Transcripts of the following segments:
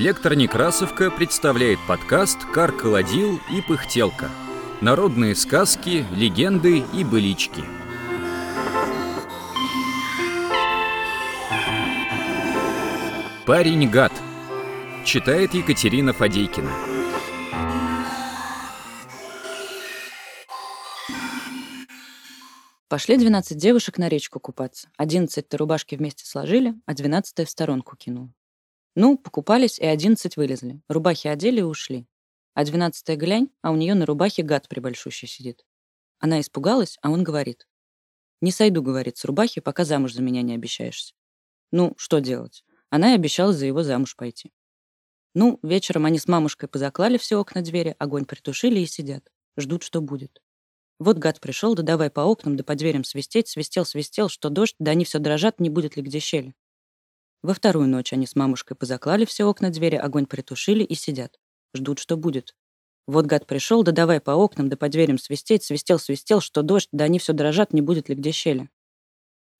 Электронекрасовка представляет подкаст «Кар-колодил и пыхтелка». Народные сказки, легенды и былички. Парень-гад. Читает Екатерина Фадейкина. Пошли 12 девушек на речку купаться. 11 рубашки вместе сложили, а 12 в сторонку кинул. Ну, покупались, и 11 вылезли. Рубахи одели и ушли. А 12 глянь, а у нее на рубахе гад прибольшущий сидит. Она испугалась, а он говорит. «Не сойду, — говорит, — с рубахи, пока замуж за меня не обещаешься». Ну, что делать? Она и обещала за его замуж пойти. Ну, вечером они с мамушкой позаклали все окна двери, огонь притушили и сидят. Ждут, что будет. Вот гад пришел, да давай по окнам, да по дверям свистеть, свистел, свистел, что дождь, да они все дрожат, не будет ли где щели. Во вторую ночь они с мамушкой позаклали все окна двери, огонь притушили и сидят. Ждут, что будет. Вот гад пришел, да давай по окнам, да по дверям свистеть, свистел, свистел, что дождь, да они все дрожат, не будет ли где щели.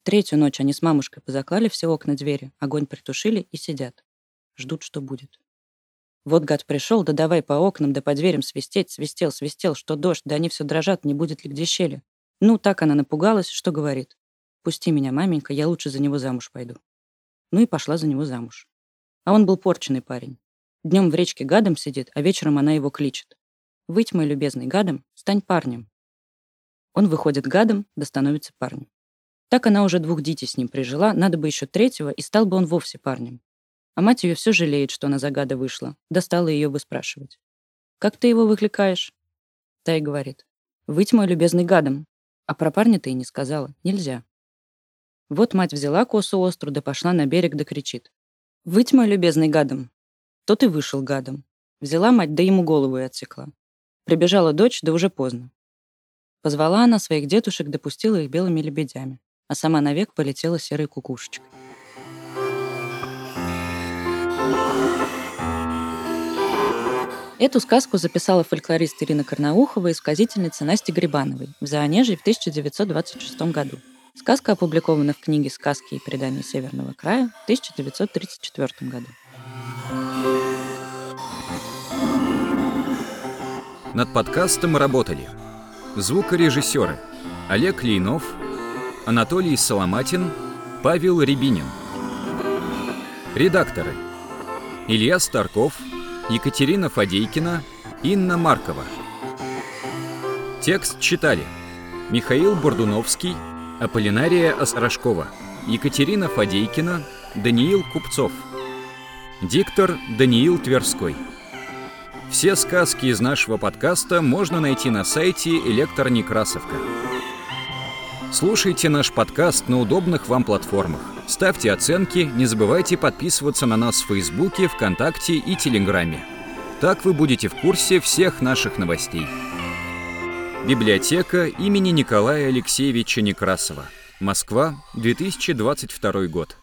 Третью ночь они с мамушкой позаклали все окна двери, огонь притушили и сидят. Ждут, что будет. Вот гад пришел, да давай по окнам, да по дверям свистеть, свистел, свистел, что дождь, да они все дрожат, не будет ли где щели. Ну, так она напугалась, что говорит. «Пусти меня, маменька, я лучше за него замуж пойду». Ну и пошла за него замуж. А он был порченный парень. Днем в речке гадом сидит, а вечером она его кличет. «Выйдь, мой любезный, гадом, стань парнем». Он выходит гадом, да становится парнем. Так она уже двух детей с ним прижила, надо бы еще третьего, и стал бы он вовсе парнем. А мать ее все жалеет, что она за гада вышла. Достала ее выспрашивать. «Как ты его выкликаешь?» Та и говорит. «Выть, мой любезный гадом». А про парня ты и не сказала. Нельзя. Вот мать взяла косу острую, да пошла на берег, да кричит. «Выть, мой любезный гадом». Тот и вышел гадом. Взяла мать, да ему голову и отсекла. Прибежала дочь, да уже поздно. Позвала она своих дедушек, допустила их белыми лебедями, а сама навек полетела серой кукушечкой. Эту сказку записала фольклорист Ирина Карнаухова и сказительница Настя Грибановой в Заонежье в 1926 году. Сказка опубликована в книге «Сказки и предания Северного края» в 1934 году. Над подкастом работали звукорежиссеры Олег Лейнов, Анатолий Соломатин, Павел Рябинин. Редакторы Илья Старков – Екатерина Фадейкина, Инна Маркова. Текст читали Михаил Бордуновский, Аполлинария Осрожкова, Екатерина Фадейкина, Даниил Купцов. Диктор Даниил Тверской. Все сказки из нашего подкаста можно найти на сайте Электронекрасовка. Слушайте наш подкаст на удобных вам платформах. Ставьте оценки, не забывайте подписываться на нас в Фейсбуке, ВКонтакте и Телеграме. Так вы будете в курсе всех наших новостей. Библиотека имени Николая Алексеевича Некрасова. Москва, 2022 год.